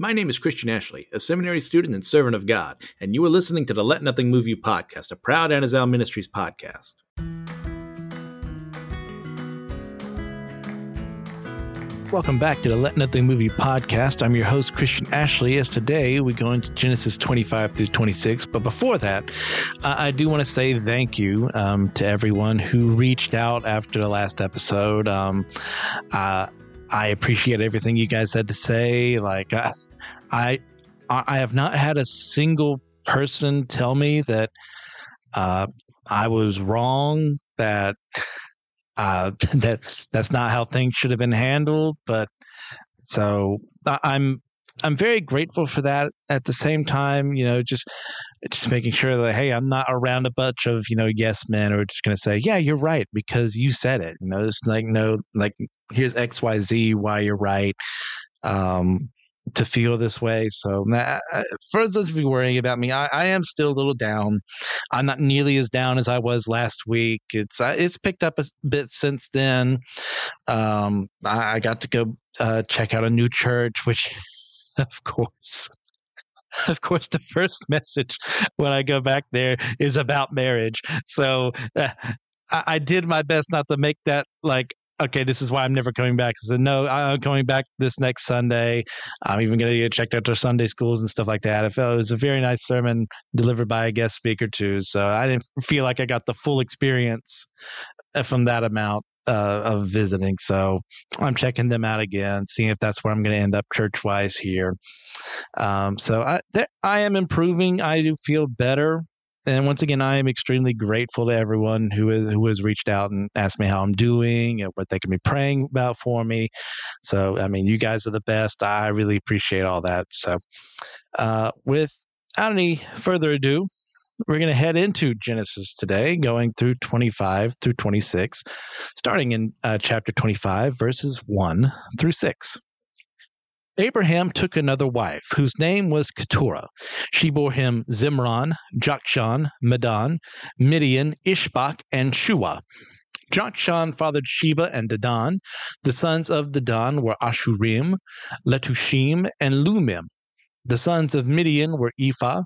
My name is Christian Ashley, a seminary student and servant of God, and you are listening to the Let Nothing Move You podcast, a proud Anazal Ministries podcast. Welcome back to the Let Nothing Move You podcast. I'm your host, Christian Ashley. As today we go into Genesis 25 through 26. But before that, uh, I do want to say thank you um, to everyone who reached out after the last episode. Um, uh, I appreciate everything you guys had to say. Like, I I have not had a single person tell me that uh, I was wrong. That uh, that that's not how things should have been handled. But so I'm I'm very grateful for that. At the same time, you know, just just making sure that hey, I'm not around a bunch of you know yes men who are just going to say yeah you're right because you said it. You know, it's like no like here's X Y Z why you're right. Um, to feel this way. So, for those of you worrying about me, I, I, am still a little down. I'm not nearly as down as I was last week. It's uh, it's picked up a bit since then. Um, I, I, got to go uh, check out a new church, which, of course. Of course, the first message when I go back there is about marriage. So uh, I, I did my best not to make that like okay, this is why I'm never coming back. I said, no, I'm coming back this next Sunday. I'm even going to get checked out to Sunday schools and stuff like that. I felt it was a very nice sermon delivered by a guest speaker too. So I didn't feel like I got the full experience uh, from that amount uh, of visiting. So I'm checking them out again, seeing if that's where I'm going to end up church wise here. Um, so I, there, I am improving. I do feel better. And once again, I am extremely grateful to everyone who is who has reached out and asked me how I'm doing and what they can be praying about for me. So, I mean, you guys are the best. I really appreciate all that. So, uh, without any further ado, we're going to head into Genesis today, going through 25 through 26, starting in uh, chapter 25, verses 1 through 6. Abraham took another wife, whose name was Keturah. She bore him Zimran, Jokshan, Medan, Midian, Ishbak, and Shua. Jokshan fathered Sheba and Dedan. The sons of Dedan were Ashurim, Letushim, and Lumim. The sons of Midian were Ephah,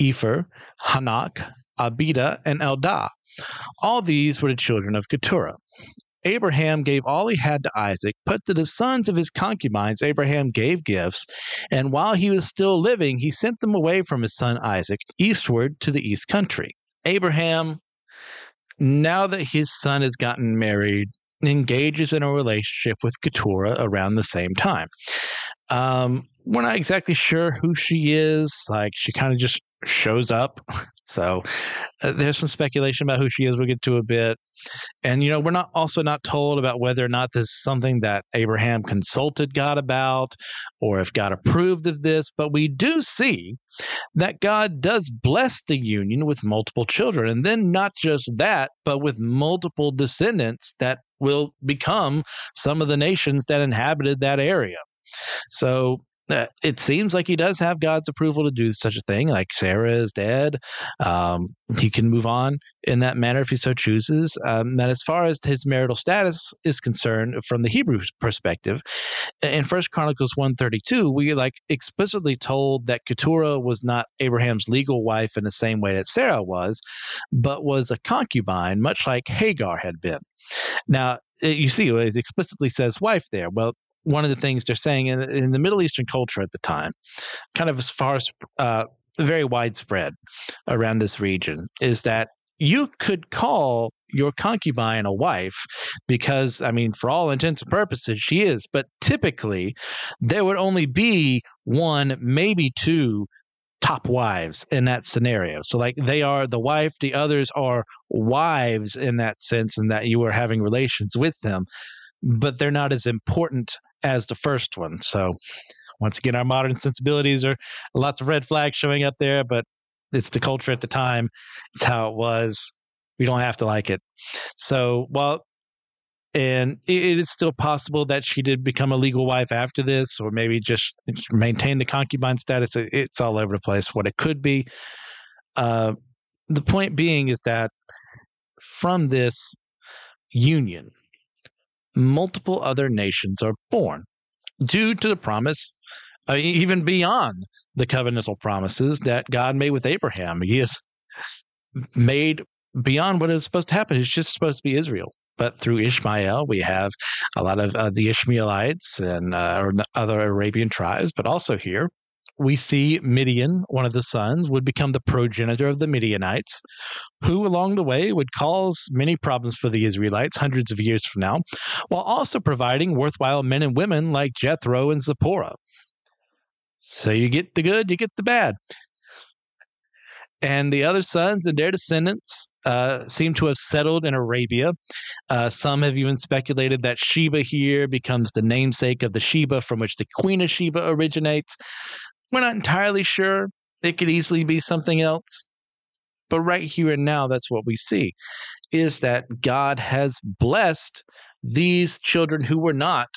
Epher, Hanoch, Abida, and Eldah. All these were the children of Keturah. Abraham gave all he had to Isaac, but to the sons of his concubines, Abraham gave gifts. And while he was still living, he sent them away from his son Isaac eastward to the east country. Abraham, now that his son has gotten married, engages in a relationship with Keturah around the same time. Um, we're not exactly sure who she is. Like, she kind of just shows up. So uh, there's some speculation about who she is. We'll get to a bit. And, you know, we're not also not told about whether or not this is something that Abraham consulted God about or if God approved of this. But we do see that God does bless the union with multiple children. And then not just that, but with multiple descendants that will become some of the nations that inhabited that area. So uh, it seems like he does have God's approval to do such a thing. Like Sarah is dead, um, he can move on in that manner if he so chooses. Um, that as far as his marital status is concerned, from the Hebrew perspective, in First Chronicles one thirty two, we like explicitly told that Keturah was not Abraham's legal wife in the same way that Sarah was, but was a concubine, much like Hagar had been. Now, you see, it explicitly says wife there. Well, one of the things they're saying in, in the Middle Eastern culture at the time, kind of as far as uh, very widespread around this region, is that you could call your concubine a wife because, I mean, for all intents and purposes, she is. But typically, there would only be one, maybe two top wives in that scenario. So, like, they are the wife, the others are wives in that sense, and that you are having relations with them, but they're not as important as the first one. So once again, our modern sensibilities are lots of red flags showing up there, but it's the culture at the time. It's how it was. We don't have to like it. So while and it is still possible that she did become a legal wife after this, or maybe just maintain the concubine status. It's all over the place what it could be. Uh, the point being is that from this union, multiple other nations are born due to the promise uh, even beyond the covenantal promises that God made with Abraham. He has made beyond what is supposed to happen. It's just supposed to be Israel. But through Ishmael, we have a lot of uh, the Ishmaelites and uh, other Arabian tribes, but also here we see Midian, one of the sons, would become the progenitor of the Midianites, who along the way would cause many problems for the Israelites hundreds of years from now, while also providing worthwhile men and women like Jethro and Zipporah. So you get the good, you get the bad. And the other sons and their descendants uh, seem to have settled in Arabia. Uh, some have even speculated that Sheba here becomes the namesake of the Sheba from which the Queen of Sheba originates. We're not entirely sure. It could easily be something else. But right here and now, that's what we see is that God has blessed these children who were not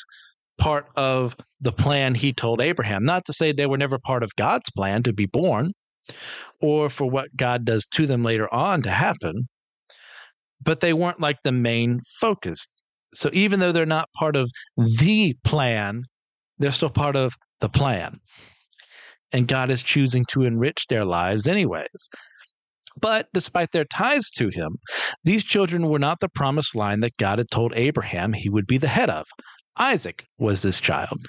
part of the plan he told Abraham. Not to say they were never part of God's plan to be born or for what God does to them later on to happen, but they weren't like the main focus. So even though they're not part of the plan, they're still part of the plan and God is choosing to enrich their lives anyways. But despite their ties to him, these children were not the promised line that God had told Abraham he would be the head of. Isaac was this child,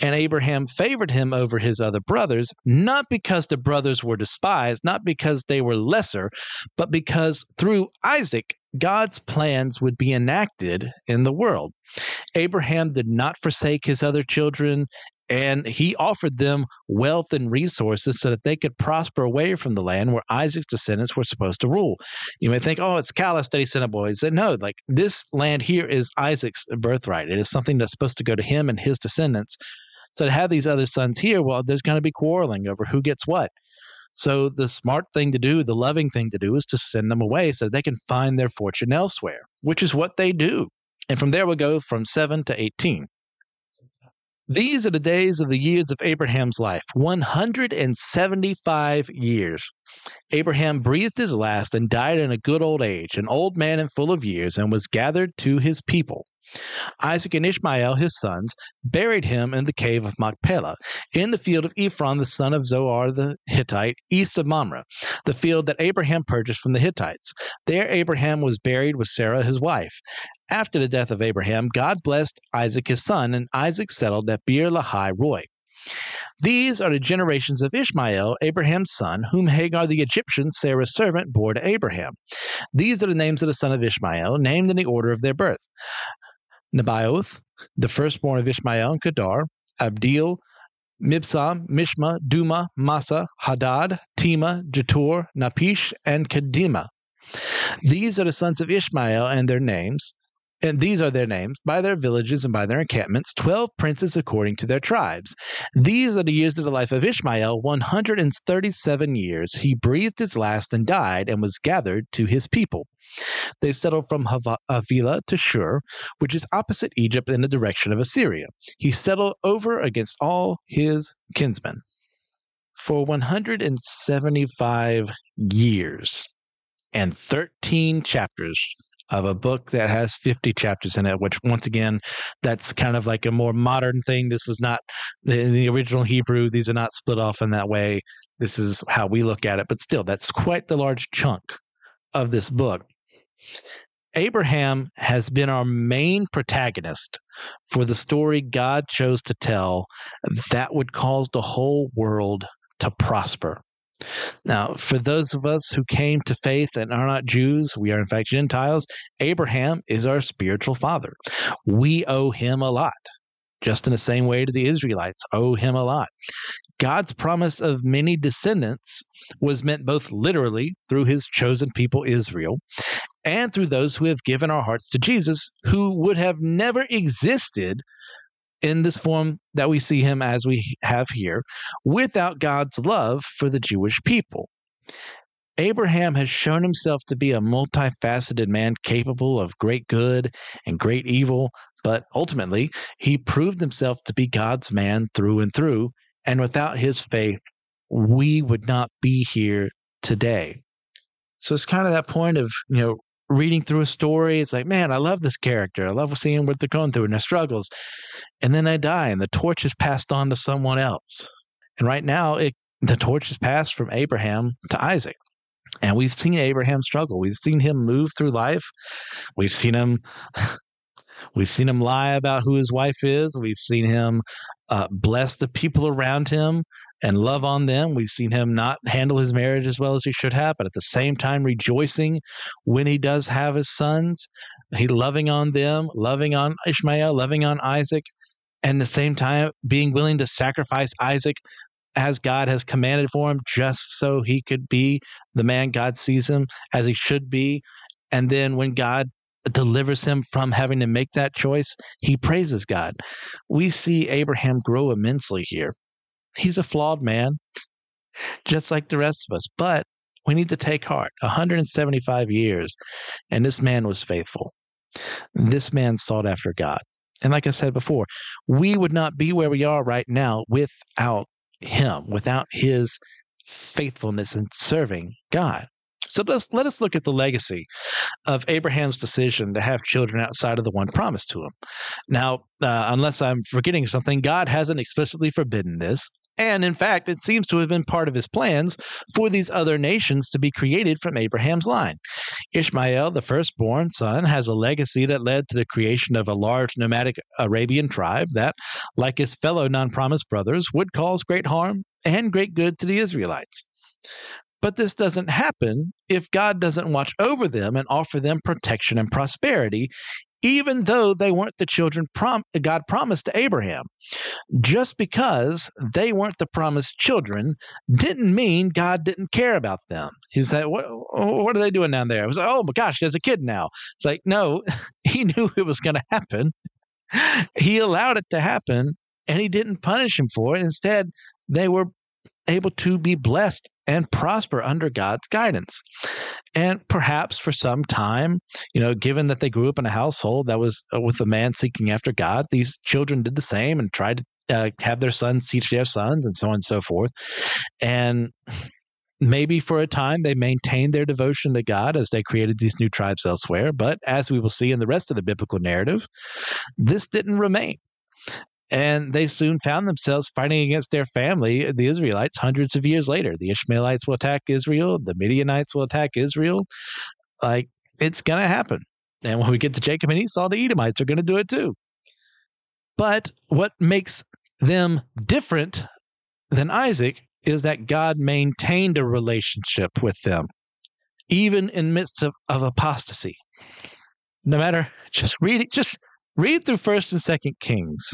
and Abraham favored him over his other brothers, not because the brothers were despised, not because they were lesser, but because through Isaac, God's plans would be enacted in the world. Abraham did not forsake his other children and he offered them wealth and resources so that they could prosper away from the land where Isaac's descendants were supposed to rule. You may think, oh, it's callous that he sent a boy. He said, no, like this land here is Isaac's birthright. It is something that's supposed to go to him and his descendants. So to have these other sons here, well, there's going to be quarreling over who gets what. So the smart thing to do, the loving thing to do, is to send them away so they can find their fortune elsewhere, which is what they do. And from there we'll go from 7 to 18. These are the days of the years of Abraham's life 175 years. Abraham breathed his last and died in a good old age, an old man and full of years, and was gathered to his people. Isaac and Ishmael, his sons, buried him in the cave of Machpelah, in the field of Ephron, the son of Zohar the Hittite, east of Mamre, the field that Abraham purchased from the Hittites. There Abraham was buried with Sarah his wife. After the death of Abraham, God blessed Isaac his son, and Isaac settled at Beer Lahai Roi. These are the generations of Ishmael, Abraham's son, whom Hagar the Egyptian, Sarah's servant, bore to Abraham. These are the names of the son of Ishmael, named in the order of their birth. Nebaioth, the firstborn of Ishmael and Kedar, Abdeel, Mibsam, Mishma, Dumah, Massa, Hadad, Tema, Jetur, Naphish, and Kedemah. These are the sons of Ishmael and their names, and these are their names, by their villages and by their encampments, twelve princes according to their tribes. These are the years of the life of Ishmael, one hundred and thirty seven years. He breathed his last and died, and was gathered to his people. They settled from Havilah to Shur, which is opposite Egypt in the direction of Assyria. He settled over against all his kinsmen. For 175 years and 13 chapters of a book that has 50 chapters in it, which once again, that's kind of like a more modern thing. This was not the, the original Hebrew. These are not split off in that way. This is how we look at it. But still, that's quite the large chunk of this book. Abraham has been our main protagonist for the story God chose to tell that would cause the whole world to prosper. Now, for those of us who came to faith and are not Jews, we are in fact Gentiles, Abraham is our spiritual father. We owe him a lot, just in the same way to the Israelites owe him a lot. God's promise of many descendants was meant both literally through his chosen people Israel and through those who have given our hearts to Jesus, who would have never existed in this form that we see him as we have here without God's love for the Jewish people. Abraham has shown himself to be a multifaceted man capable of great good and great evil, but ultimately, he proved himself to be God's man through and through. And without his faith, we would not be here today. So it's kind of that point of, you know, reading through a story. It's like, man, I love this character. I love seeing what they're going through and their struggles. And then they die, and the torch is passed on to someone else. And right now, it, the torch is passed from Abraham to Isaac. And we've seen Abraham struggle. We've seen him move through life. We've seen him. We've seen him lie about who his wife is. We've seen him uh, bless the people around him and love on them. We've seen him not handle his marriage as well as he should have, but at the same time rejoicing when he does have his sons. He loving on them, loving on Ishmael, loving on Isaac, and the same time being willing to sacrifice Isaac as God has commanded for him, just so he could be the man God sees him as he should be. And then when God delivers him from having to make that choice, he praises God. We see Abraham grow immensely here. He's a flawed man, just like the rest of us, but we need to take heart. 175 years, and this man was faithful. This man sought after God. And like I said before, we would not be where we are right now without him, without his faithfulness in serving God. So let's let us look at the legacy of Abraham's decision to have children outside of the one promised to him. Now, uh, unless I'm forgetting something, God hasn't explicitly forbidden this. And in fact, it seems to have been part of his plans for these other nations to be created from Abraham's line. Ishmael, the firstborn son, has a legacy that led to the creation of a large nomadic Arabian tribe that, like his fellow non promised brothers, would cause great harm and great good to the Israelites. But this doesn't happen if God doesn't watch over them and offer them protection and prosperity, even though they weren't the children prom- God promised to Abraham. Just because they weren't the promised children didn't mean God didn't care about them. He said, What, what are they doing down there? I was like, Oh my gosh, he has a kid now. It's like, no, he knew it was going to happen. He allowed it to happen and he didn't punish him for it. Instead, they were able to be blessed and prosper under God's guidance. And perhaps for some time, you know, given that they grew up in a household that was uh, with a man seeking after God, these children did the same and tried to uh, have their sons teach their sons and so on and so forth. And maybe for a time they maintained their devotion to God as they created these new tribes elsewhere. But as we will see in the rest of the biblical narrative, this didn't remain and they soon found themselves fighting against their family, the Israelites, hundreds of years later. The Ishmaelites will attack Israel, the Midianites will attack Israel. Like, it's going to happen. And when we get to Jacob and Esau, the Edomites are going to do it too. But what makes them different than Isaac is that God maintained a relationship with them, even in midst of, of apostasy. No matter, just read it, just read through First and Second Kings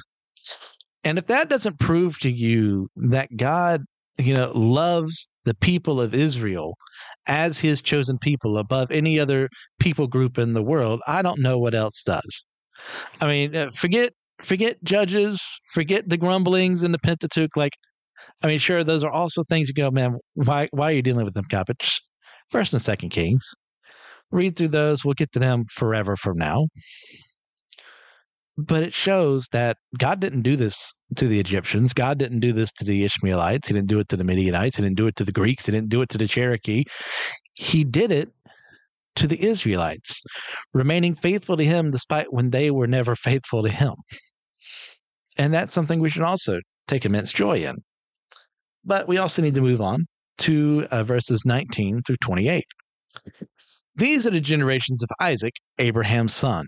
and if that doesn't prove to you that God, you know, loves the people of Israel as his chosen people above any other people group in the world, I don't know what else does. I mean, uh, forget forget judges, forget the grumblings in the Pentateuch like I mean, sure, those are also things you go, man, why why are you dealing with them, God? First and second Kings. Read through those. We'll get to them forever from now but it shows that God didn't do this to the Egyptians. God didn't do this to the Ishmaelites. He didn't do it to the Midianites. He didn't do it to the Greeks. He didn't do it to the Cherokee. He did it to the Israelites, remaining faithful to him despite when they were never faithful to him. And that's something we should also take immense joy in. But we also need to move on to uh, verses 19 through 28. These are the generations of Isaac, Abraham's son.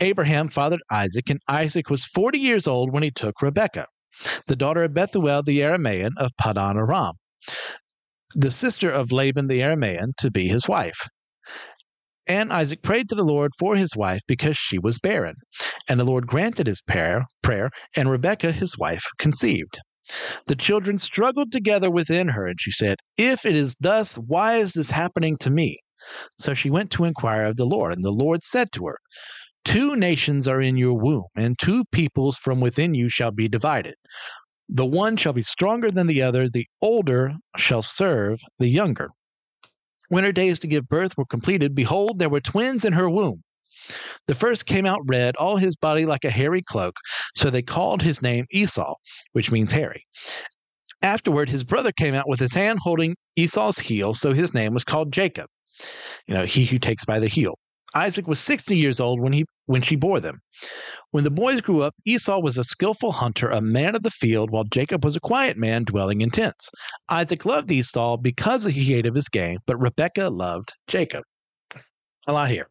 Abraham fathered Isaac, and Isaac was 40 years old when he took Rebekah, the daughter of Bethuel the Aramean of Padan Aram, the sister of Laban the Aramean, to be his wife. And Isaac prayed to the Lord for his wife because she was barren. And the Lord granted his prayer, prayer and Rebekah, his wife, conceived. The children struggled together within her, and she said, If it is thus, why is this happening to me? So she went to inquire of the Lord, and the Lord said to her, Two nations are in your womb, and two peoples from within you shall be divided. The one shall be stronger than the other, the older shall serve the younger. When her days to give birth were completed, behold, there were twins in her womb. The first came out red, all his body like a hairy cloak, so they called his name Esau, which means hairy. Afterward, his brother came out with his hand holding Esau's heel, so his name was called Jacob. You know, he who takes by the heel. Isaac was 60 years old when he when she bore them. When the boys grew up, Esau was a skillful hunter, a man of the field, while Jacob was a quiet man dwelling in tents. Isaac loved Esau because he ate of his game, but Rebekah loved Jacob. A lot here.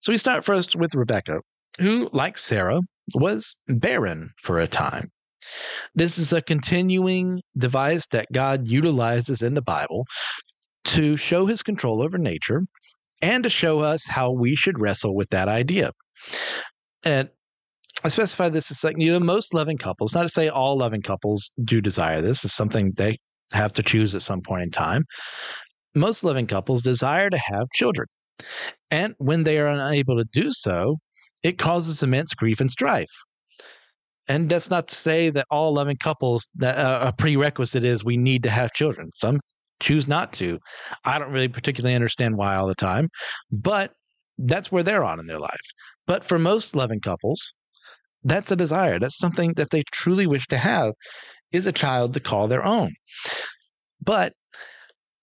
So we start first with Rebekah, who, like Sarah, was barren for a time. This is a continuing device that God utilizes in the Bible to show his control over nature and to show us how we should wrestle with that idea. And I specify this as like, you know, most loving couples, not to say all loving couples do desire this, it's something they have to choose at some point in time. Most loving couples desire to have children. And when they are unable to do so, it causes immense grief and strife. And that's not to say that all loving couples that uh, a prerequisite is we need to have children. Some choose not to. I don't really particularly understand why all the time, but that's where they're on in their life. But for most loving couples, that's a desire. That's something that they truly wish to have is a child to call their own. But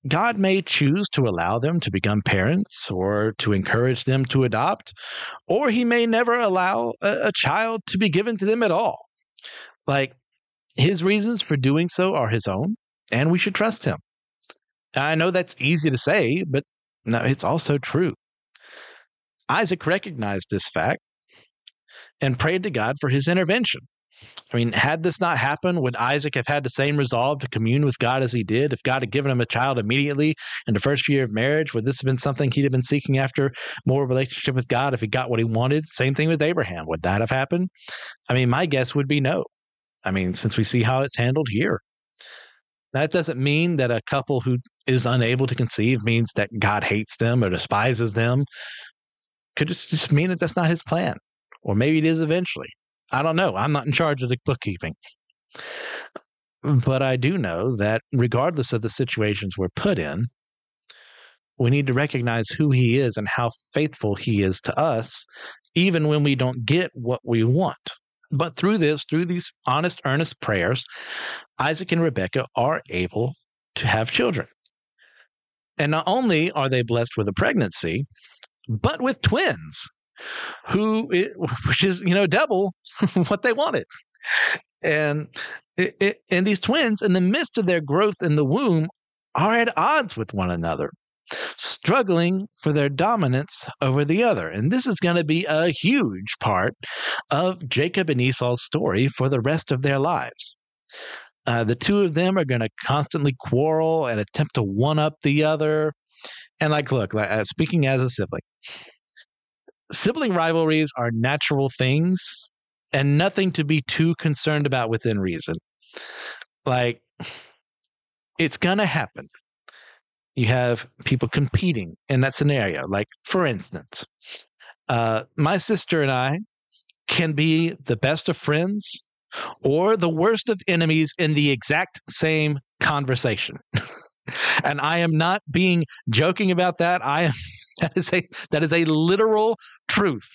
God may choose to allow them to become parents or to encourage them to adopt, or He may never allow a, a, child to be given to them at all. Like His reasons for doing so are His own, and we should trust Him. I know that's easy to say, but no, it's also true. Isaac recognized this fact and prayed to God for his intervention. I mean, had this not happened, would Isaac have had the same resolve to commune with God as he did? If God had given him a child immediately in the first year of marriage, would this have been something he'd have been seeking after more relationship with God if he got what he wanted? Same thing with Abraham. Would that have happened? I mean, my guess would be no. I mean, since we see how it's handled here. That doesn't mean that a couple who is unable to conceive means that God hates them or despises them. Could just, just mean that that's not his plan. Or maybe it is eventually. I don't know. I'm not in charge of the bookkeeping. But I do know that regardless of the situations we're put in, we need to recognize who he is and how faithful he is to us, even when we don't get what we want. But through this, through these honest, earnest prayers, Isaac and Rebekah are able to have children. And not only are they blessed with a pregnancy, but with twins, who, which is, you know, double what they wanted. And it, and these twins, in the midst of their growth in the womb, are at odds with one another, struggling for their dominance over the other. And this is going to be a huge part of Jacob and Esau's story for the rest of their lives. Uh, the two of them are going to constantly quarrel and attempt to one up the other. And like, look, like, uh, speaking as a sibling, sibling rivalries are natural things and nothing to be too concerned about within reason. Like, it's going to happen. You have people competing in that scenario. Like, for instance, uh, my sister and I can be the best of friends or the worst of enemies in the exact same conversation. and I am not being joking about that. I am that is a that is a literal truth.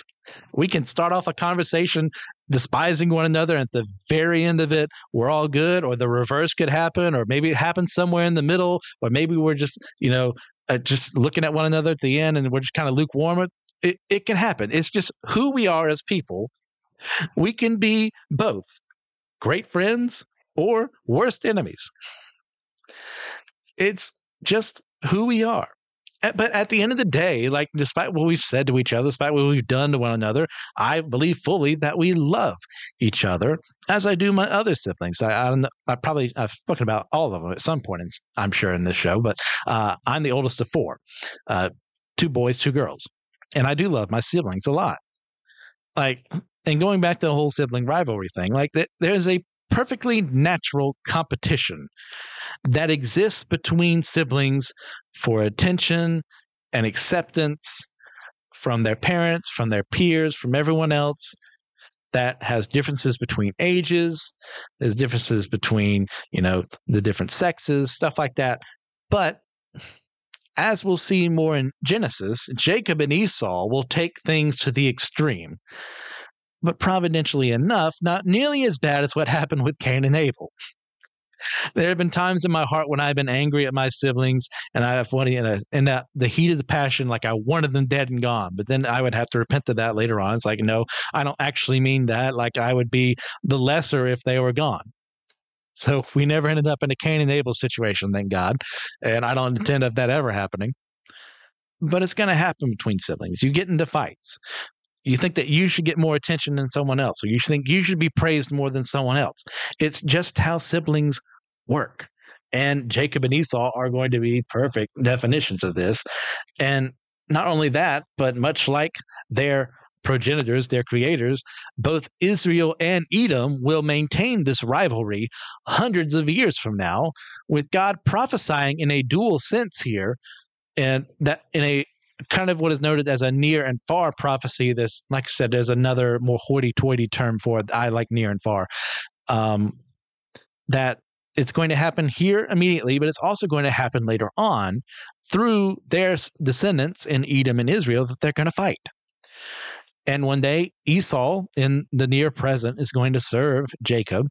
We can start off a conversation despising one another, and at the very end of it, we're all good, or the reverse could happen, or maybe it happens somewhere in the middle, or maybe we're just, you know, uh, just looking at one another at the end and we're just kind of lukewarm. It, it can happen. It's just who we are as people. We can be both great friends or worst enemies. It's just who we are. But at the end of the day, like despite what we've said to each other, despite what we've done to one another, I believe fully that we love each other as I do my other siblings. I, I, I probably I've spoken about all of them at some point, in, I'm sure, in this show. But uh, I'm the oldest of four, uh, two boys, two girls, and I do love my siblings a lot. Like and going back to the whole sibling rivalry thing, like th- there's a perfectly natural competition that exists between siblings for attention and acceptance from their parents, from their peers, from everyone else that has differences between ages, there's differences between, you know, the different sexes, stuff like that. But as we'll see more in Genesis, Jacob and Esau will take things to the extreme but providentially enough, not nearly as bad as what happened with Cain and Abel. there have been times in my heart when I've been angry at my siblings and I have wanted in, a, in that the heat of the passion, like I wanted them dead and gone. But then I would have to repent of that later on. It's like, no, I don't actually mean that. Like I would be the lesser if they were gone. So we never ended up in a Cain and Abel situation, thank God. And I don't mm-hmm. intend of that ever happening. But it's going to happen between siblings. You get into fights. You think that you should get more attention than someone else, or you think you should be praised more than someone else. It's just how siblings work. And Jacob and Esau are going to be perfect definitions of this. And not only that, but much like their progenitors, their creators, both Israel and Edom will maintain this rivalry hundreds of years from now, with God prophesying in a dual sense here, and that in a kind of what is noted as a near and far prophecy. This, like I said, there's another more hoity-toity term for it. I like near and far. Um, that it's going to happen here immediately, but it's also going to happen later on through their descendants in Edom and Israel that they're going to fight. And one day, Esau in the near present is going to serve Jacob,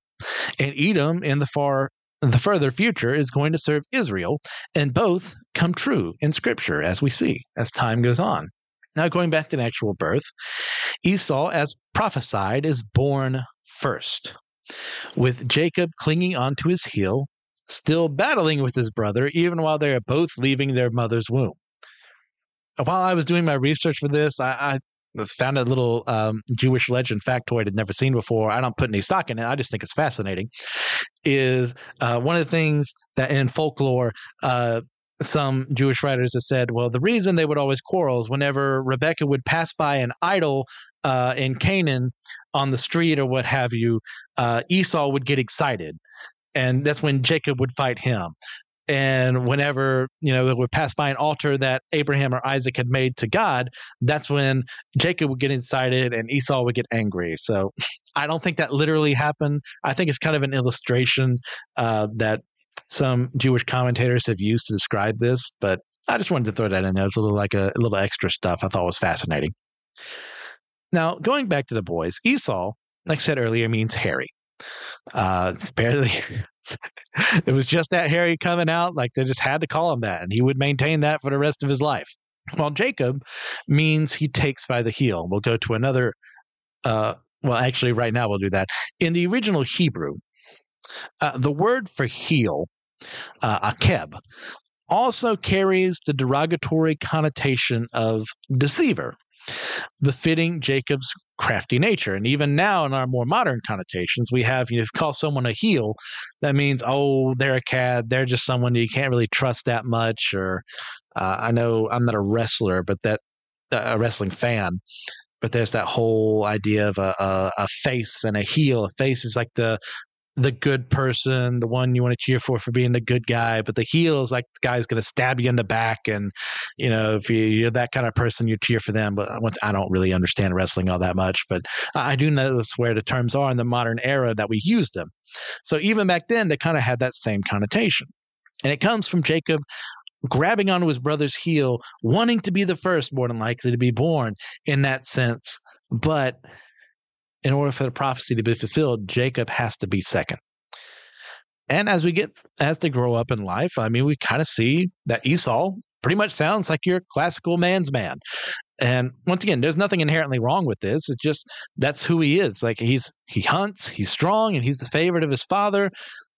and Edom in the far the further future is going to serve Israel, and both come true in Scripture, as we see as time goes on. Now, going back to actual birth, Esau, as prophesied, is born first, with Jacob clinging onto his heel, still battling with his brother, even while they are both leaving their mother's womb. While I was doing my research for this, I, I found a little um, Jewish legend factoid I'd never seen before. I don't put any stock in it. I just think it's fascinating. Is uh, one of the things that in folklore, uh, some Jewish writers have said, well, the reason they would always quarrel is whenever Rebekah would pass by an idol uh, in Canaan on the street or what have you, uh, Esau would get excited. And that's when Jacob would fight him and whenever you know it would pass by an altar that abraham or isaac had made to god that's when jacob would get excited and esau would get angry. So i don't think that literally happened. I think it's kind of an illustration uh, that some jewish commentators have used to describe this but i just wanted to throw that in there. It's a little like a, a little extra stuff i thought was fascinating. Now going back to the boys esau like i said earlier means hairy uh, it's barely it was just that Harry coming out. Like they just had to call him that, and he would maintain that for the rest of his life. While Jacob means he takes by the heel. We'll go to another. Uh, well, actually, right now we'll do that. In the original Hebrew, uh, the word for heel, uh, akeb, also carries the derogatory connotation of deceiver befitting Jacob's crafty nature. And even now, in our more modern connotations, we have you know, call someone a heel, that means oh they're a cad, they're just someone you can't really trust that much. Or uh, I know I'm not a wrestler, but that uh, a wrestling fan. But there's that whole idea of a, a, a face and a heel. A face is like the the good person, the one you want to cheer for for being the good guy, but the heel is like the guy who's going to stab you in the back, and you know if you, are that kind of person, you cheer for them. But once I don't really understand wrestling all that much, but I do notice where the terms are in the modern era that we use them. So even back then, they kind of had that same connotation, and it comes from Jacob grabbing onto his brother's heel, wanting to be the first, more than likely to be born in that sense, but in order for the prophecy to be fulfilled, Jacob has to be second. And as we get as they grow up in life, I mean, we kind of see that Esau pretty much sounds like your classical man's man. And once again, there's nothing inherently wrong with this. It's just that's who he is. Like he's he hunts, he's strong, and he's the favorite of his father.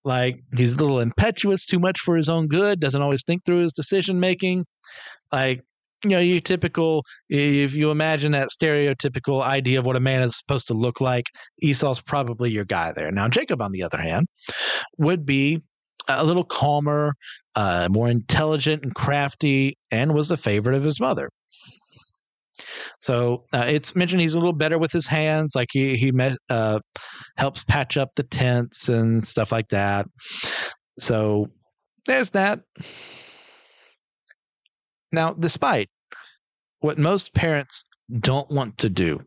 Like he's a little impetuous, too much for his own good, doesn't always think through his decision making. Like you know, your typical, if you imagine that stereotypical idea of what a man is supposed to look like, Esau's probably your guy there. Now, Jacob, on the other hand, would be a little calmer, uh, more intelligent and crafty, and was a favorite of his mother. So uh, it's mentioned he's a little better with his hands, like he he uh, helps patch up the tents and stuff like that. So there's that. Now, despite what most parents don't want to do.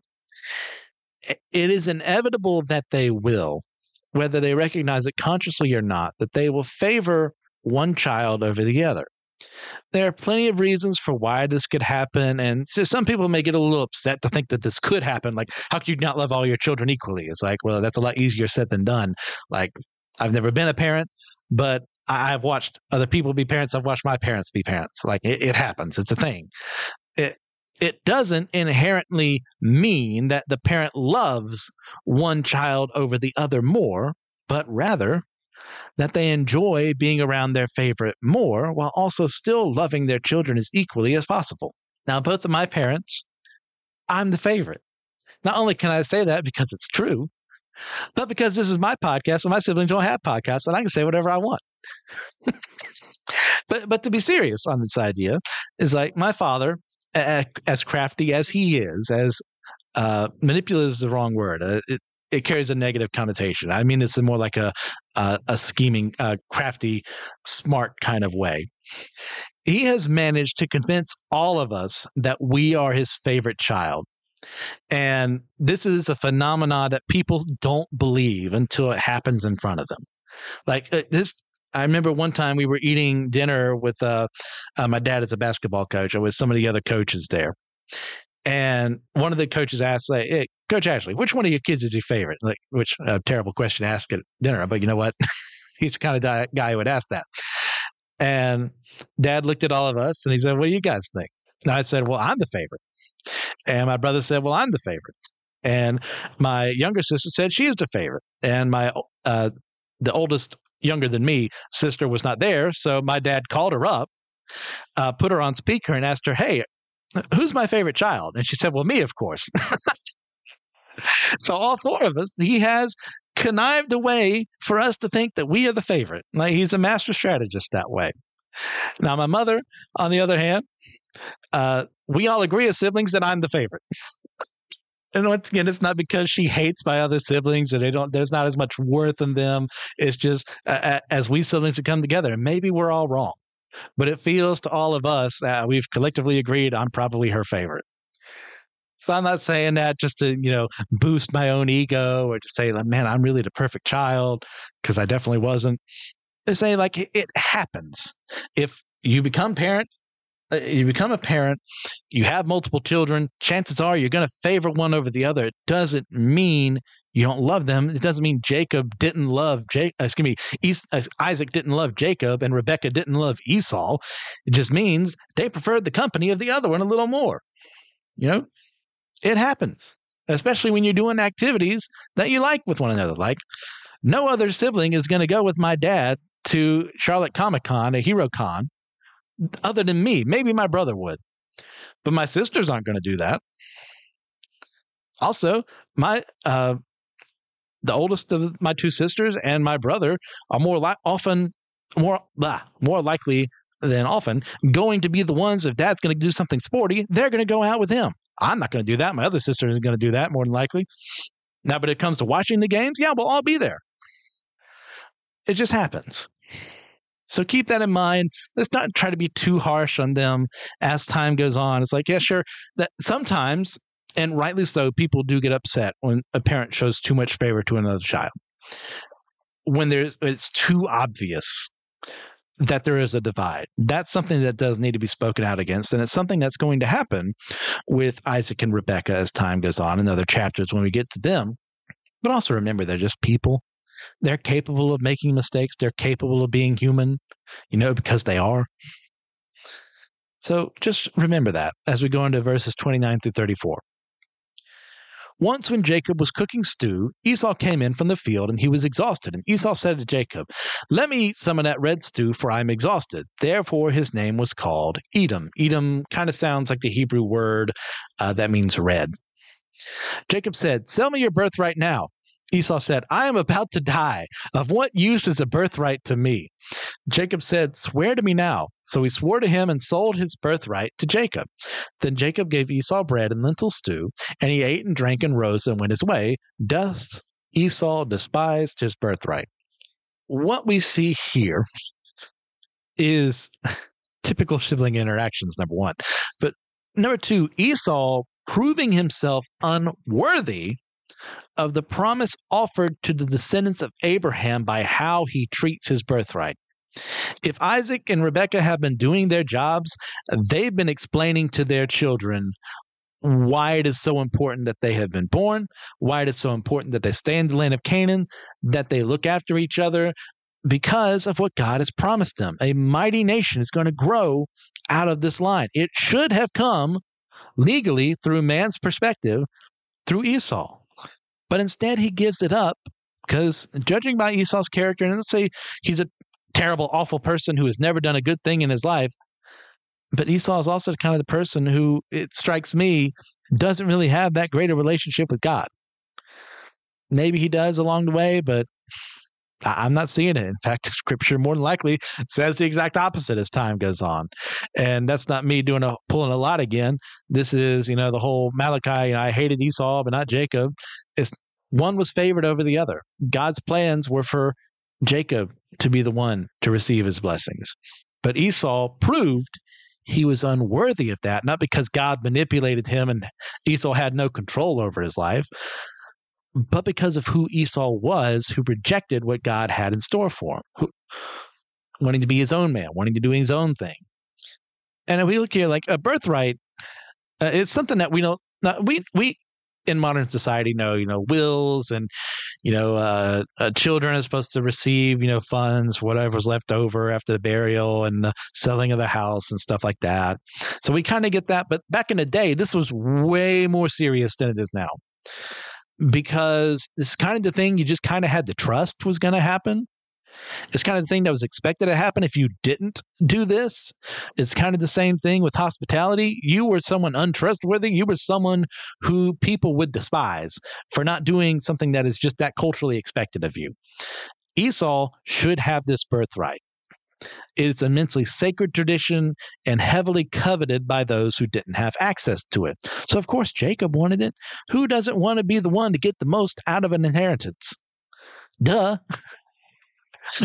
It is inevitable that they will, whether they recognize it consciously or not, that they will favor one child over the other. There are plenty of reasons for why this could happen. And so some people may get a little upset to think that this could happen. Like, how could you not love all your children equally? It's like, well, that's a lot easier said than done. Like, I've never been a parent, but I've watched other people be parents. I've watched my parents be parents. Like it, it happens. It's a mm-hmm. thing. It it doesn't inherently mean that the parent loves one child over the other more, but rather that they enjoy being around their favorite more while also still loving their children as equally as possible. Now, both of my parents, I'm the favorite. Not only can I say that because it's true, but because this is my podcast and my siblings don't have podcasts and I can say whatever I want. but but to be serious on this idea is like my father as crafty as he is, as uh, manipulative is the wrong word. Uh, it, it carries a negative connotation. I mean, it's more like a a, a scheming, uh, crafty, smart kind of way. He has managed to convince all of us that we are his favorite child. And this is a phenomenon that people don't believe until it happens in front of them. Like uh, this I remember one time we were eating dinner with uh, uh, my dad is a basketball coach. I was some of the other coaches there, and one of the coaches asked, like, hey, "Coach Ashley, which one of your kids is your favorite?" Like, which a uh, terrible question to ask at dinner, but you know what? He's the kind of guy who would ask that. And Dad looked at all of us and he said, "What do you guys think?" And I said, "Well, I'm the favorite." And my brother said, "Well, I'm the favorite." And my younger sister said she is the favorite. And my uh, the oldest younger than me, sister was not there. So my dad called her up, uh, put her on speaker, and asked her, Hey, who's my favorite child? And she said, Well, me, of course. so all four of us, he has connived a way for us to think that we are the favorite. Like he's a master strategist that way. Now, my mother, on the other hand, uh, we all agree as siblings that I'm the favorite. And once again, it's not because she hates my other siblings or they don't. There's not as much worth in them. It's just uh, as we siblings have come together, and maybe we're all wrong, but it feels to all of us uh, we've collectively agreed I'm probably her favorite. So I'm not saying that just to you know boost my own ego or to say like, man, I'm really the perfect child because I definitely wasn't. To say like it happens if you become parent uh, you become a parent, you have multiple children, chances are you're going to favor one over the other. It doesn't mean you don't love them. It doesn't mean Jacob didn't love Jake. Uh, excuse me, uh, Isaac didn't love Jacob and Rebekah didn't love Esau. It just means they preferred the company of the other one a little more. You know, it happens, especially when you're doing activities that you like with one another. Like, no other sibling is going to go with my dad to Charlotte Comic Con, a Hero Con, other than me. Maybe my brother would, but my sisters aren't going to do that. Also, my uh, the oldest of my two sisters and my brother are more li- often more blah, more likely than often going to be the ones if dad's going to do something sporty, they're going to go out with him. I'm not going to do that. My other sister is going to do that more than likely. Now, but it comes to watching the games, yeah, we'll all be there. It just happens. So keep that in mind. Let's not try to be too harsh on them as time goes on. It's like, yeah, sure. That sometimes, and rightly so, people do get upset when a parent shows too much favor to another child. When there's it's too obvious that there is a divide. That's something that does need to be spoken out against. And it's something that's going to happen with Isaac and Rebekah as time goes on in other chapters when we get to them. But also remember, they're just people they're capable of making mistakes. They're capable of being human, you know, because they are. So just remember that as we go into verses 29 through 34. Once, when Jacob was cooking stew, Esau came in from the field and he was exhausted. And Esau said to Jacob, Let me eat some of that red stew, for I am exhausted. Therefore, his name was called Edom. Edom kind of sounds like the Hebrew word uh, that means red. Jacob said, Sell me your birthright now. Esau said, I am about to die. Of what use is a birthright to me? Jacob said, Swear to me now. So he swore to him and sold his birthright to Jacob. Then Jacob gave Esau bread and lentil stew, and he ate and drank and rose and went his way. Thus Esau despised his birthright. What we see here is typical sibling interactions, number one. But number two, Esau proving himself unworthy of the promise offered to the descendants of Abraham by how he treats his birthright. If Isaac and Rebekah have been doing their jobs, they've been explaining to their children why it is so important that they have been born, why it is so important that they stay in the land of Canaan, that they look after each other, because of what God has promised them. A mighty nation is going to grow out of this line. It should have come legally through man's perspective through Esau. But instead, he gives it up because, judging by Esau's character, and let's say he's a terrible, awful person who has never done a good thing in his life, but Esau is also kind of the person who, it strikes me, doesn't really have that great a relationship with God. Maybe he does along the way, but I'm not seeing it. In fact, scripture more than likely says the exact opposite as time goes on. And that's not me doing a pulling a lot again. This is, you know, the whole Malachi, you know, I hated Esau, but not Jacob. It's one was favored over the other. God's plans were for Jacob to be the one to receive his blessings. But Esau proved he was unworthy of that, not because God manipulated him and Esau had no control over his life, but because of who Esau was, who rejected what God had in store for him, who, wanting to be his own man, wanting to do his own thing. And if we look here, like a birthright, uh, it's something that we don't. Not, we we in modern society know, you know, wills and you know, uh, uh, children are supposed to receive, you know, funds, whatever's left over after the burial and the selling of the house and stuff like that. So we kind of get that. But back in the day, this was way more serious than it is now because it's kind of the thing you just kind of had to trust was going to happen. It's kind of the thing that was expected to happen if you didn't do this. It's kind of the same thing with hospitality. You were someone untrustworthy. You were someone who people would despise for not doing something that is just that culturally expected of you. Esau should have this birthright. It's immensely sacred tradition and heavily coveted by those who didn't have access to it. So, of course, Jacob wanted it. Who doesn't want to be the one to get the most out of an inheritance? Duh.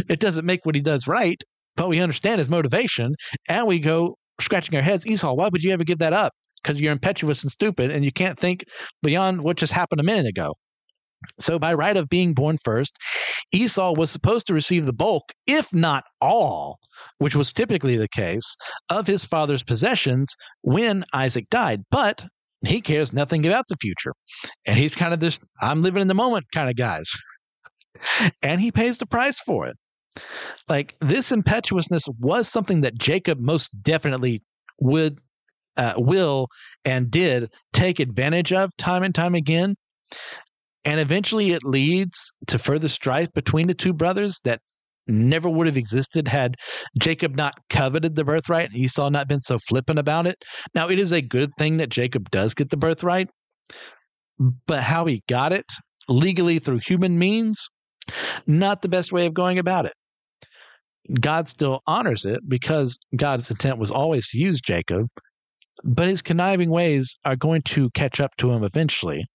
it doesn't make what he does right, but we understand his motivation and we go scratching our heads. Esau, why would you ever give that up? Because you're impetuous and stupid and you can't think beyond what just happened a minute ago. So, by right of being born first, Esau was supposed to receive the bulk, if not all, which was typically the case, of his father's possessions when Isaac died. But he cares nothing about the future. And he's kind of this I'm living in the moment kind of guys. And he pays the price for it. Like this impetuousness was something that Jacob most definitely would, uh, will, and did take advantage of time and time again. And eventually it leads to further strife between the two brothers that never would have existed had Jacob not coveted the birthright and Esau not been so flippant about it. Now, it is a good thing that Jacob does get the birthright, but how he got it legally through human means, not the best way of going about it. God still honors it because God's intent was always to use Jacob, but his conniving ways are going to catch up to him eventually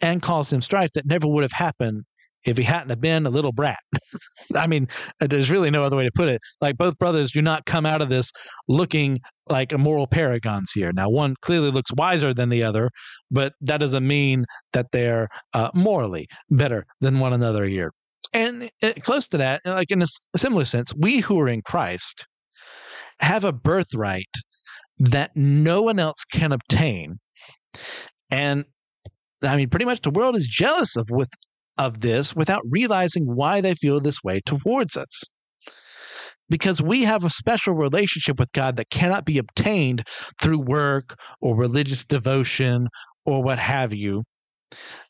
and cause him strife that never would have happened if he hadn't have been a little brat. I mean, there's really no other way to put it. Like both brothers do not come out of this looking like a moral paragons here. Now, one clearly looks wiser than the other, but that doesn't mean that they're uh, morally better than one another here. And uh, close to that, like in a similar sense, we who are in Christ have a birthright that no one else can obtain. And I mean, pretty much the world is jealous of with of this without realizing why they feel this way towards us. Because we have a special relationship with God that cannot be obtained through work or religious devotion or what have you,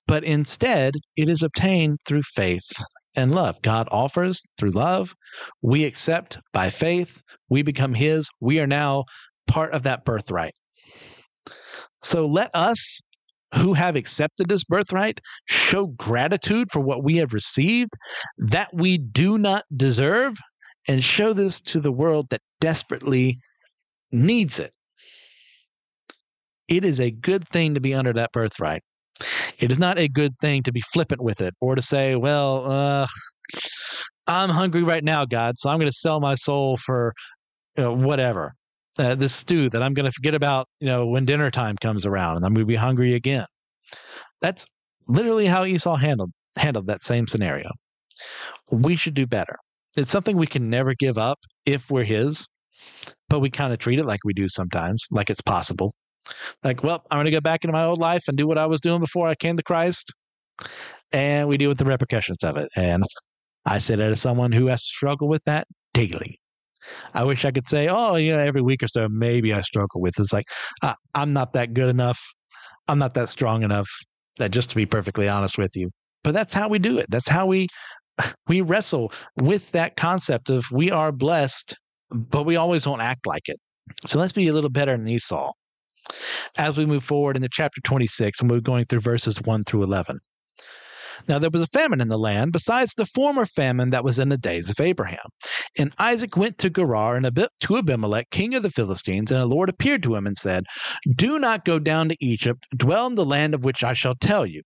but instead it is obtained through faith and love. God offers through love. We accept by faith. We become His. We are now part of that birthright. So let us who have accepted this birthright show gratitude for what we have received that we do not deserve and show this to the world that desperately needs it. It is a good thing to be under that birthright. It is not a good thing to be flippant with it or to say, well, uh, I'm hungry right now, God, so I'm going to sell my soul for you know, whatever uh, this stew that I'm going to forget about, you know, when dinner time comes around and I'm going to be hungry again. That's literally how Esau handled handled that same scenario. We should do better. It's something we can never give up if we're his, but we kind of treat it like we do sometimes, like it's possible. Like, well, I'm going to go back into my old life and do what I was doing before I came to Christ, and we deal with the repercussions of it. And I say that as someone who has to struggle with that daily. I wish I could say, oh, you know, every week or so, maybe I struggle with. It's like I, I'm not that good enough. I'm not that strong enough. That just to be perfectly honest with you. But that's how we do it. That's how we we wrestle with that concept of we are blessed, but we always won't act like it. So let's be a little better than Esau. As we move forward into chapter 26, and we're going through verses 1 through 11. Now there was a famine in the land, besides the former famine that was in the days of Abraham. And Isaac went to Gerar and to Abimelech, king of the Philistines, and the Lord appeared to him and said, Do not go down to Egypt, dwell in the land of which I shall tell you.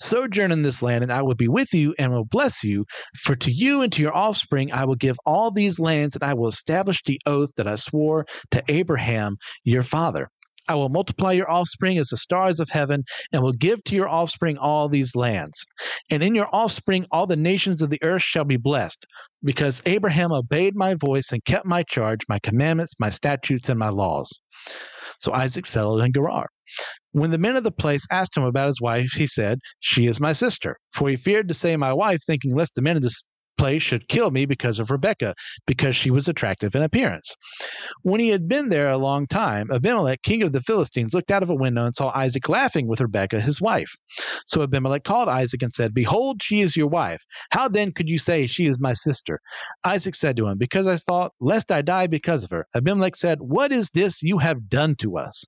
Sojourn in this land, and I will be with you and will bless you. For to you and to your offspring I will give all these lands, and I will establish the oath that I swore to Abraham your father. I will multiply your offspring as the stars of heaven, and will give to your offspring all these lands. And in your offspring all the nations of the earth shall be blessed, because Abraham obeyed my voice and kept my charge, my commandments, my statutes, and my laws. So Isaac settled in Gerar. When the men of the place asked him about his wife, he said, She is my sister. For he feared to say my wife, thinking lest the men of this place should kill me because of Rebekah, because she was attractive in appearance. When he had been there a long time, Abimelech, king of the Philistines, looked out of a window and saw Isaac laughing with Rebekah, his wife. So Abimelech called Isaac and said, Behold, she is your wife. How then could you say, She is my sister? Isaac said to him, Because I thought, lest I die because of her. Abimelech said, What is this you have done to us?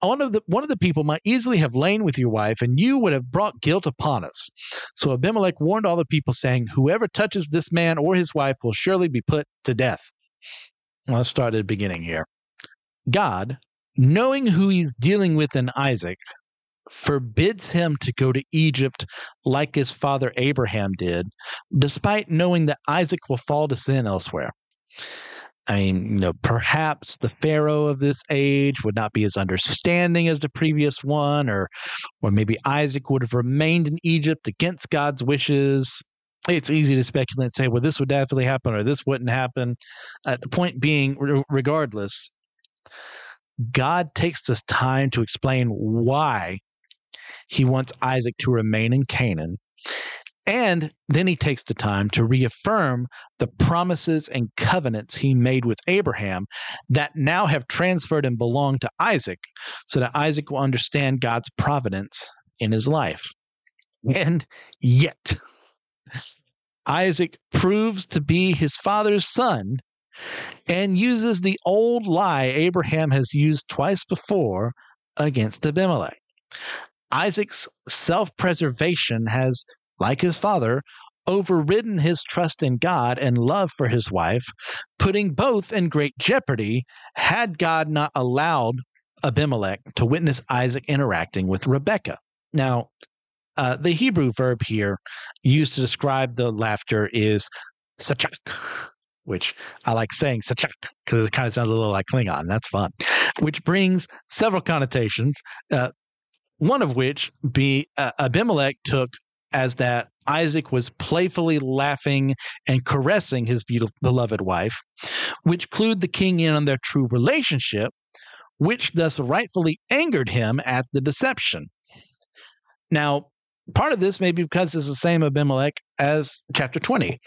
One of the one of the people might easily have lain with your wife, and you would have brought guilt upon us. So Abimelech warned all the people, saying, Whoever touches this man or his wife will surely be put to death. Let's start at the beginning here. God, knowing who he's dealing with in Isaac, forbids him to go to Egypt like his father Abraham did, despite knowing that Isaac will fall to sin elsewhere. I mean, you know, perhaps the Pharaoh of this age would not be as understanding as the previous one, or or maybe Isaac would have remained in Egypt against God's wishes. It's easy to speculate and say, well, this would definitely happen or this wouldn't happen. Uh, the point being, regardless, God takes this time to explain why he wants Isaac to remain in Canaan and then he takes the time to reaffirm the promises and covenants he made with Abraham that now have transferred and belong to Isaac, so that Isaac will understand God's providence in his life. And yet, Isaac proves to be his father's son and uses the old lie Abraham has used twice before against Abimelech. Isaac's self preservation has like his father, overridden his trust in God and love for his wife, putting both in great jeopardy had God not allowed Abimelech to witness Isaac interacting with Rebekah. Now, uh, the Hebrew verb here used to describe the laughter is sachak, which I like saying sachak because it kind of sounds a little like Klingon. That's fun, which brings several connotations. Uh, one of which be uh, Abimelech took as that Isaac was playfully laughing and caressing his beloved wife, which clued the king in on their true relationship, which thus rightfully angered him at the deception. Now, part of this may be because it's the same Abimelech as chapter 20.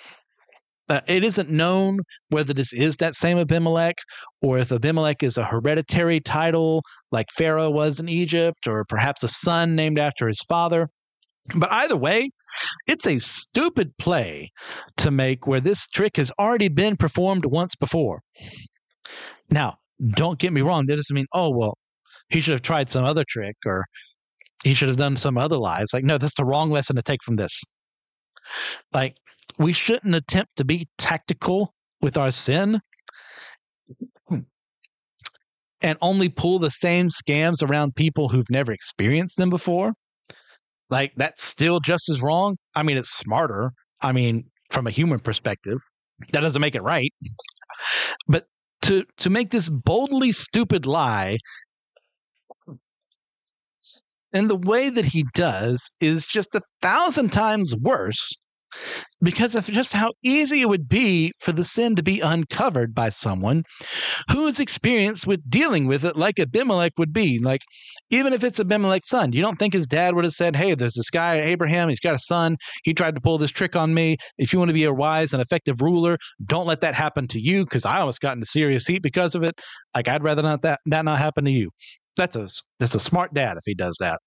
Uh, it isn't known whether this is that same Abimelech or if Abimelech is a hereditary title like Pharaoh was in Egypt, or perhaps a son named after his father. But either way, it's a stupid play to make where this trick has already been performed once before. Now, don't get me wrong, that doesn't mean, oh, well, he should have tried some other trick or he should have done some other lies. Like, no, that's the wrong lesson to take from this. Like, we shouldn't attempt to be tactical with our sin and only pull the same scams around people who've never experienced them before. Like that's still just as wrong. I mean, it's smarter. I mean, from a human perspective, that doesn't make it right. But to to make this boldly stupid lie and the way that he does is just a thousand times worse because of just how easy it would be for the sin to be uncovered by someone who is experienced with dealing with it like Abimelech would be. Like, even if it's Abimelech's son, you don't think his dad would have said, Hey, there's this guy, Abraham, he's got a son. He tried to pull this trick on me. If you want to be a wise and effective ruler, don't let that happen to you because I almost got into serious heat because of it. Like, I'd rather not that, that not happen to you. That's a, that's a smart dad if he does that.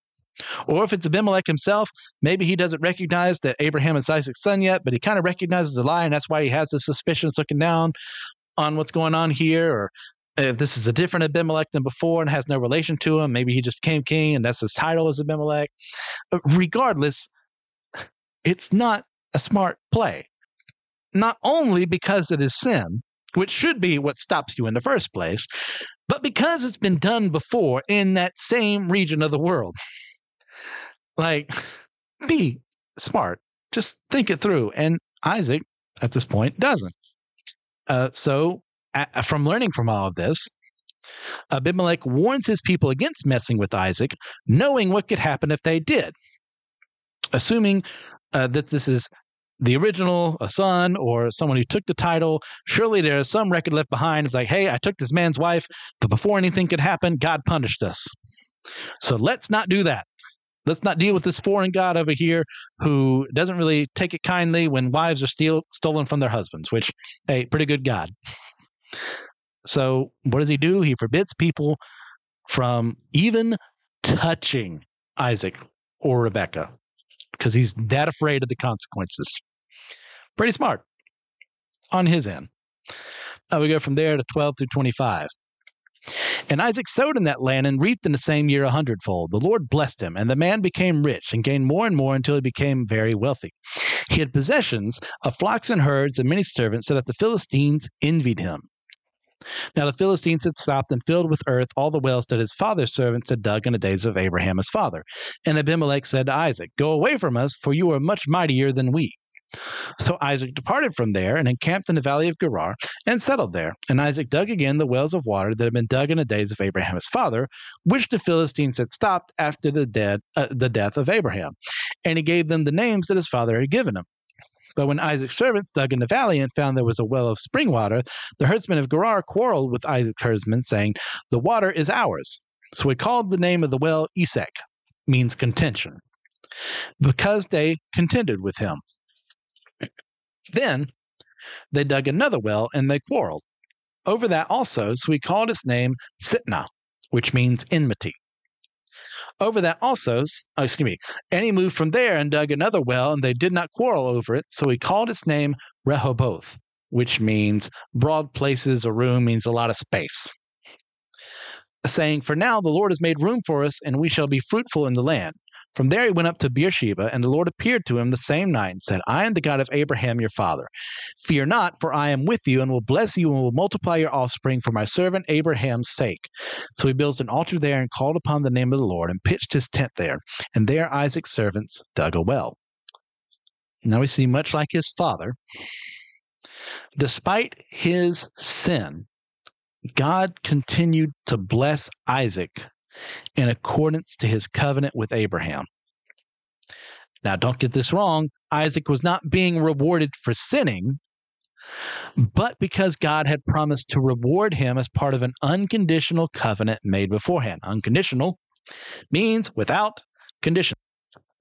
Or if it's Abimelech himself, maybe he doesn't recognize that Abraham is Isaac's son yet, but he kind of recognizes the lie, and that's why he has the suspicions looking down on what's going on here. Or if this is a different Abimelech than before and has no relation to him, maybe he just became king and that's his title as Abimelech. But regardless, it's not a smart play. Not only because it is sin, which should be what stops you in the first place, but because it's been done before in that same region of the world. Like, be smart. Just think it through. And Isaac, at this point, doesn't. Uh, so, a- from learning from all of this, Abimelech warns his people against messing with Isaac, knowing what could happen if they did. Assuming uh, that this is the original, a son, or someone who took the title, surely there is some record left behind. It's like, hey, I took this man's wife, but before anything could happen, God punished us. So let's not do that. Let's not deal with this foreign god over here who doesn't really take it kindly when wives are steal, stolen from their husbands, which, hey, pretty good God. So, what does he do? He forbids people from even touching Isaac or Rebekah because he's that afraid of the consequences. Pretty smart on his end. Now we go from there to 12 through 25. And Isaac sowed in that land and reaped in the same year a hundredfold. The Lord blessed him, and the man became rich and gained more and more until he became very wealthy. He had possessions of flocks and herds and many servants, so that the Philistines envied him. Now the Philistines had stopped and filled with earth all the wells that his father's servants had dug in the days of Abraham his father. And Abimelech said to Isaac, Go away from us, for you are much mightier than we. So Isaac departed from there and encamped in the valley of Gerar and settled there. And Isaac dug again the wells of water that had been dug in the days of Abraham his father, which the Philistines had stopped after the, dead, uh, the death of Abraham. And he gave them the names that his father had given him. But when Isaac's servants dug in the valley and found there was a well of spring water, the herdsmen of Gerar quarreled with Isaac's herdsmen, saying, The water is ours. So he called the name of the well Esek, means contention, because they contended with him. Then they dug another well and they quarreled over that also. So he called its name Sitnah, which means enmity. Over that also, oh, excuse me, and he moved from there and dug another well, and they did not quarrel over it. So he called its name Rehoboth, which means broad places or room means a lot of space. Saying, For now the Lord has made room for us, and we shall be fruitful in the land. From there he went up to Beersheba, and the Lord appeared to him the same night and said, I am the God of Abraham your father. Fear not, for I am with you, and will bless you, and will multiply your offspring for my servant Abraham's sake. So he built an altar there and called upon the name of the Lord, and pitched his tent there. And there Isaac's servants dug a well. Now we see, much like his father, despite his sin, God continued to bless Isaac in accordance to his covenant with Abraham. Now, don't get this wrong. Isaac was not being rewarded for sinning, but because God had promised to reward him as part of an unconditional covenant made beforehand. Unconditional means without condition.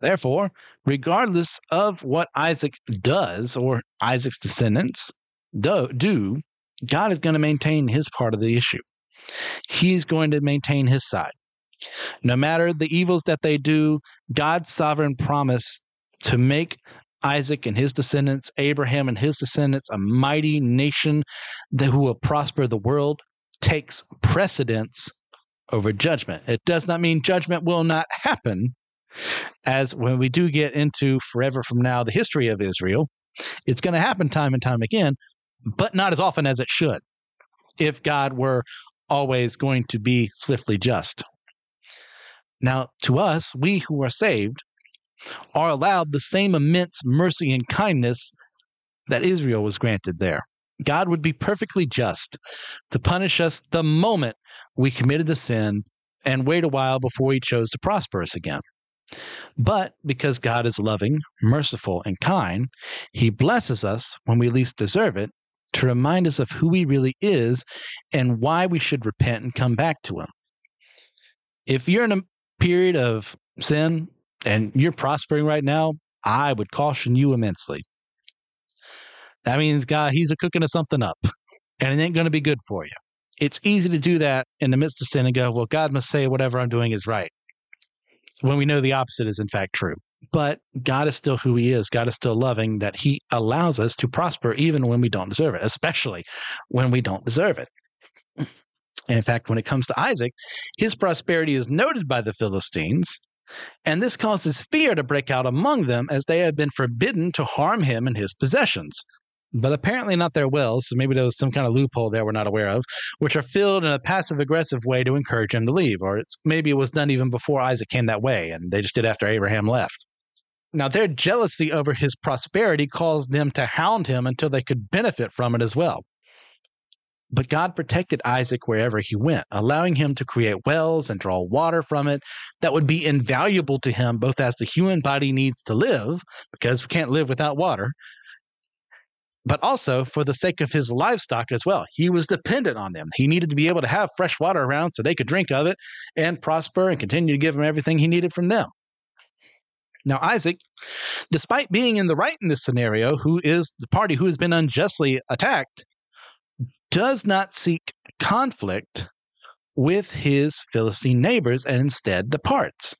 Therefore, regardless of what Isaac does or Isaac's descendants do, do God is going to maintain his part of the issue. He's going to maintain his side. No matter the evils that they do, God's sovereign promise to make Isaac and his descendants, Abraham and his descendants, a mighty nation that who will prosper the world takes precedence over judgment. It does not mean judgment will not happen, as when we do get into forever from now the history of Israel, it's going to happen time and time again, but not as often as it should if God were always going to be swiftly just. Now, to us, we who are saved are allowed the same immense mercy and kindness that Israel was granted there. God would be perfectly just to punish us the moment we committed the sin and wait a while before he chose to prosper us again. But because God is loving, merciful, and kind, he blesses us when we least deserve it to remind us of who he really is and why we should repent and come back to him. If you're in a period of sin and you're prospering right now, I would caution you immensely. That means God, he's a cooking of something up and it ain't going to be good for you. It's easy to do that in the midst of sin and go, well, God must say whatever I'm doing is right when we know the opposite is in fact true. But God is still who He is. God is still loving that He allows us to prosper even when we don't deserve it, especially when we don't deserve it. And in fact, when it comes to Isaac, his prosperity is noted by the Philistines, and this causes fear to break out among them as they have been forbidden to harm him and his possessions but apparently not their will. So maybe there was some kind of loophole there we're not aware of, which are filled in a passive aggressive way to encourage him to leave. Or it's maybe it was done even before Isaac came that way, and they just did after Abraham left. Now, their jealousy over his prosperity caused them to hound him until they could benefit from it as well. But God protected Isaac wherever he went, allowing him to create wells and draw water from it that would be invaluable to him, both as the human body needs to live, because we can't live without water, but also for the sake of his livestock as well. He was dependent on them. He needed to be able to have fresh water around so they could drink of it and prosper and continue to give him everything he needed from them. Now, Isaac, despite being in the right in this scenario, who is the party who has been unjustly attacked, does not seek conflict with his Philistine neighbors and instead departs,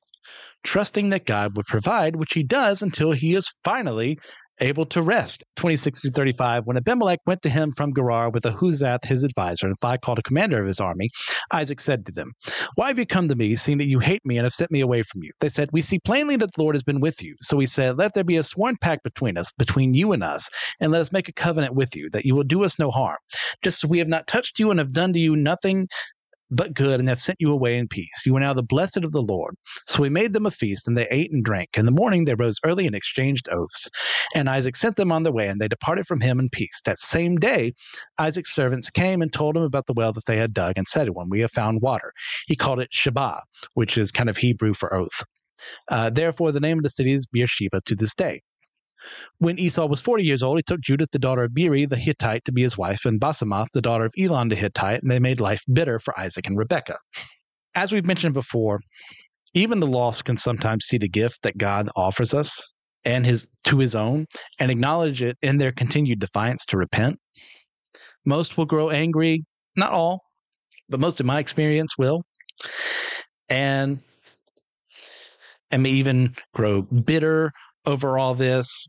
trusting that God would provide, which he does until he is finally able to rest. 26 through 35. When Abimelech went to him from Gerar with Ahuzzath his advisor and Phicol the commander of his army, Isaac said to them, Why have you come to me, seeing that you hate me and have sent me away from you? They said, We see plainly that the Lord has been with you. So he said, Let there be a sworn pact between us, between you and us, and let us make a covenant with you, that you will do us no harm. Just as we have not touched you and have done to you nothing but good, and have sent you away in peace. You are now the blessed of the Lord. So he made them a feast, and they ate and drank. In the morning they rose early and exchanged oaths. And Isaac sent them on their way, and they departed from him in peace. That same day, Isaac's servants came and told him about the well that they had dug, and said to him, We have found water. He called it Sheba, which is kind of Hebrew for oath. Uh, therefore, the name of the city is Beersheba to this day. When Esau was 40 years old, he took Judith, the daughter of Beeri the Hittite, to be his wife, and Basemath, the daughter of Elon the Hittite, and they made life bitter for Isaac and Rebekah. As we've mentioned before, even the lost can sometimes see the gift that God offers us and his to his own and acknowledge it in their continued defiance to repent. Most will grow angry, not all, but most in my experience will. And and may even grow bitter over all this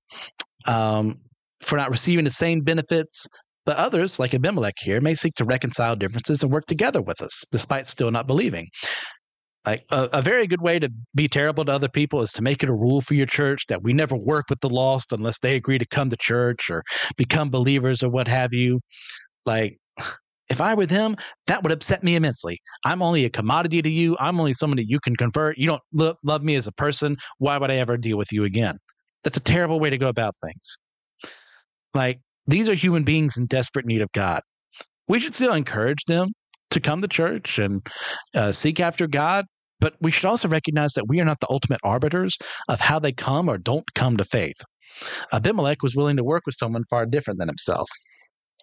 um, for not receiving the same benefits. But others, like Abimelech here, may seek to reconcile differences and work together with us, despite still not believing. Like a, a, very good way to be terrible to other people is to make it a rule for your church that we never work with the lost unless they agree to come to church or become believers or what have you. Like, if I were them, that would upset me immensely. I'm only a commodity to you. I'm only that you can convert. You don't lo- love me as a person. Why would I ever deal with you again? That's a terrible way to go about things. Like, these are human beings in desperate need of God. We should still encourage them to come to church and uh, seek after God, but we should also recognize that we are not the ultimate arbiters of how they come or don't come to faith. Abimelech was willing to work with someone far different than himself.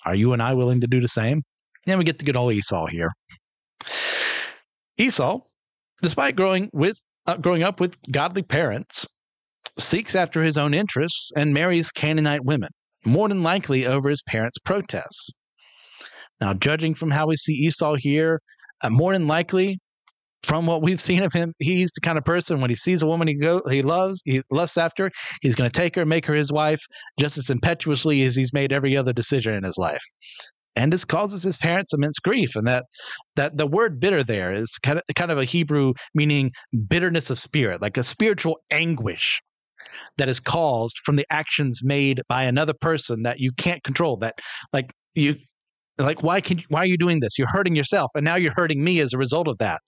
Are you and I willing to do the same? Then we get to good old Esau here. Esau, despite growing with uh, growing up with godly parents, seeks after his own interests and marries Canaanite women, more than likely over his parents' protests. Now, judging from how we see Esau here, uh, more than likely, from what we've seen of him, he's the kind of person when he sees a woman he go he loves, he lusts after, he's going to take her, make her his wife, just as impetuously as he's made every other decision in his life. And this causes his parents immense grief, and that that the word bitter there is kind of kind of a Hebrew meaning bitterness of spirit, like a spiritual anguish that is caused from the actions made by another person that you can't control that like you like why can why are you doing this? You're hurting yourself and now you're hurting me as a result of that.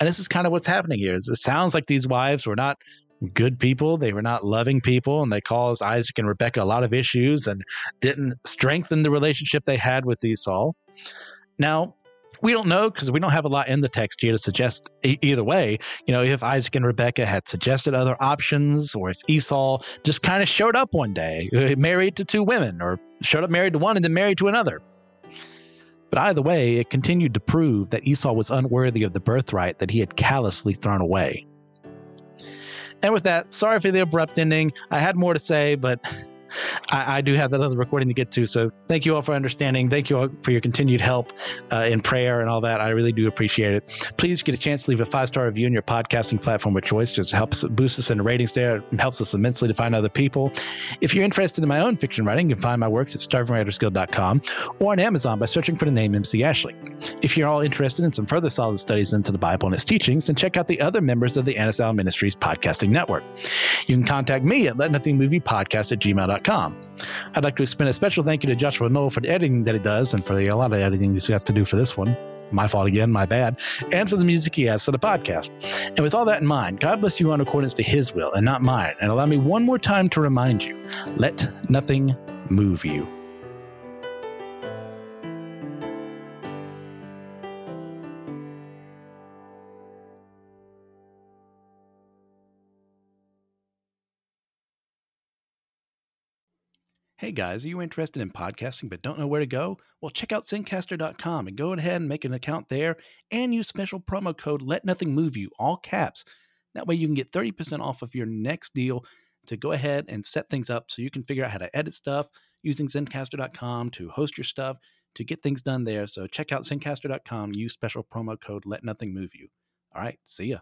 And this is kind of what's happening here it sounds like these wives were not good people they were not loving people and they caused isaac and rebekah a lot of issues and didn't strengthen the relationship they had with esau. Now we don't know because we don't have a lot in the text here to suggest e- either way. You know, if Isaac and Rebekah had suggested other options, or if Esau just kind of showed up one day, uh, married to two women, or showed up married to one and then married to another. But either way, it continued to prove that Esau was unworthy of the birthright that he had callously thrown away. And with that, sorry for the abrupt ending. I had more to say, but I, I, do have that other recording to get to. So thank you all for understanding. Thank you all for your continued help uh, in prayer and all that. I really do appreciate it. Please get a chance to leave a five star review on your podcasting platform of choice. Just helps boost us in ratings there and helps us immensely to find other people. If you're interested in my own fiction writing, you can find my works at starvingwritersguild.com or on Amazon by searching for the name MC Ashley. If you're all interested in some further solid studies into the Bible and its teachings, then check out the other members of the Allen Ministries podcasting network. You can contact me at letnothingmoveyoupodcast at gmail.com I'd like to extend a special thank you to Joshua Noel for the editing that he does and for the, a lot of editing you have to do for this one. My fault again, my bad. And for the music he has for the podcast. And with all that in mind, God bless you on accordance to his will and not mine. And allow me one more time to remind you let nothing move you. Hey guys, are you interested in podcasting but don't know where to go? Well, check out Zencastr.com and go ahead and make an account there and use special promo code Let Nothing Move You, all caps. That way you can get 30% off of your next deal to go ahead and set things up so you can figure out how to edit stuff using Zencastr.com to host your stuff to get things done there. So check out Zencastr.com, use special promo code Let Nothing Move You. All right, see ya.